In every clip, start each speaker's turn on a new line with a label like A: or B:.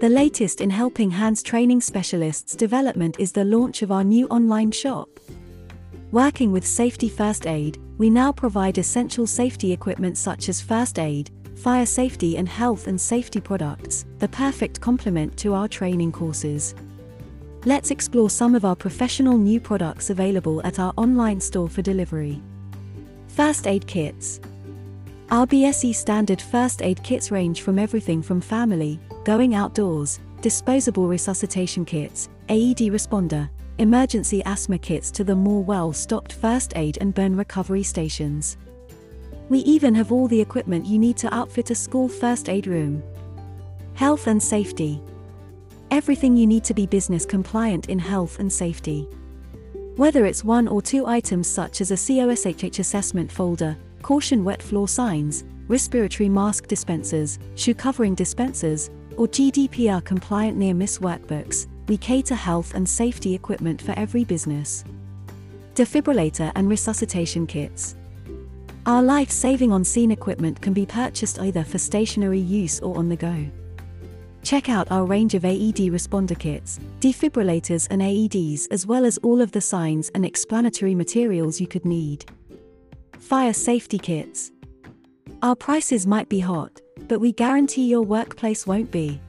A: The latest in Helping Hands training specialists development is the launch of our new online shop. Working with Safety First Aid, we now provide essential safety equipment such as first aid, fire safety, and health and safety products, the perfect complement to our training courses. Let's explore some of our professional new products available at our online store for delivery. First Aid Kits Our BSE standard first aid kits range from everything from family, going outdoors, disposable resuscitation kits, AED responder, emergency asthma kits to the more well stocked first aid and burn recovery stations. We even have all the equipment you need to outfit a school first aid room. Health and safety. Everything you need to be business compliant in health and safety. Whether it's one or two items such as a COSHH assessment folder, caution wet floor signs, respiratory mask dispensers, shoe covering dispensers, or GDPR compliant near miss workbooks, we cater health and safety equipment for every business. Defibrillator and resuscitation kits. Our life saving on scene equipment can be purchased either for stationary use or on the go. Check out our range of AED responder kits, defibrillators, and AEDs, as well as all of the signs and explanatory materials you could need. Fire safety kits. Our prices might be hot, but we guarantee your workplace won't be.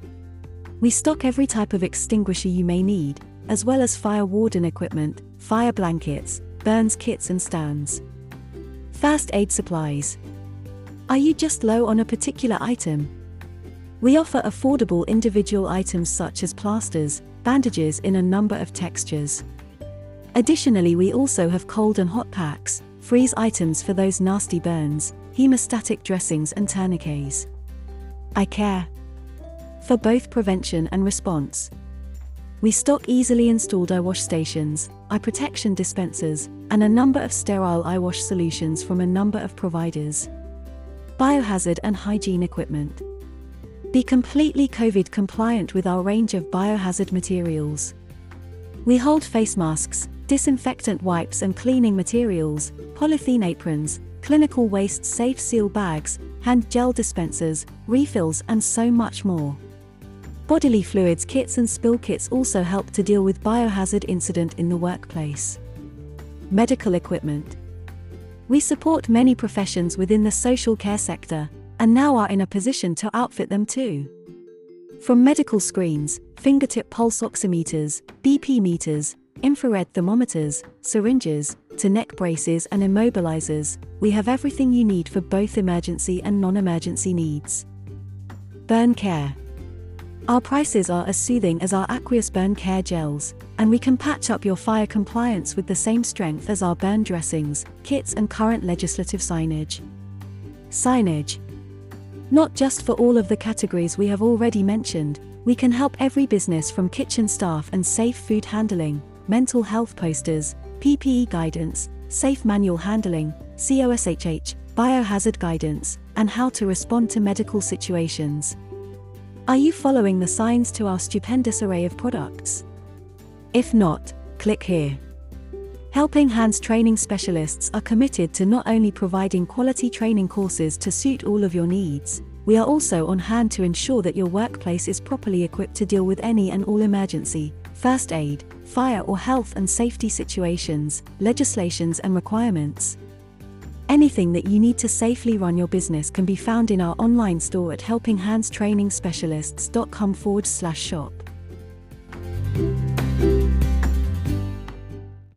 A: We stock every type of extinguisher you may need, as well as fire warden equipment, fire blankets, burns kits, and stands. First aid supplies. Are you just low on a particular item? We offer affordable individual items such as plasters, bandages in a number of textures. Additionally, we also have cold and hot packs, freeze items for those nasty burns, hemostatic dressings, and tourniquets. Eye care. For both prevention and response. We stock easily installed eye wash stations, eye protection dispensers, and a number of sterile eye wash solutions from a number of providers. Biohazard and hygiene equipment. Be completely COVID compliant with our range of biohazard materials. We hold face masks, disinfectant wipes and cleaning materials, polythene aprons, clinical waste safe seal bags, hand gel dispensers, refills, and so much more. Bodily fluids kits and spill kits also help to deal with biohazard incident in the workplace. Medical equipment. We support many professions within the social care sector, and now are in a position to outfit them too. From medical screens, fingertip pulse oximeters, BP meters, infrared thermometers, syringes, to neck braces and immobilizers, we have everything you need for both emergency and non emergency needs. Burn Care. Our prices are as soothing as our aqueous burn care gels, and we can patch up your fire compliance with the same strength as our burn dressings, kits, and current legislative signage. Signage. Not just for all of the categories we have already mentioned, we can help every business from kitchen staff and safe food handling, mental health posters, PPE guidance, safe manual handling, COSHH, biohazard guidance, and how to respond to medical situations. Are you following the signs to our stupendous array of products? If not, click here. Helping Hands training specialists are committed to not only providing quality training courses to suit all of your needs, we are also on hand to ensure that your workplace is properly equipped to deal with any and all emergency, first aid, fire or health and safety situations, legislations and requirements. Anything that you need to safely run your business can be found in our online store at helpinghandstrainingspecialists.com forward slash shop.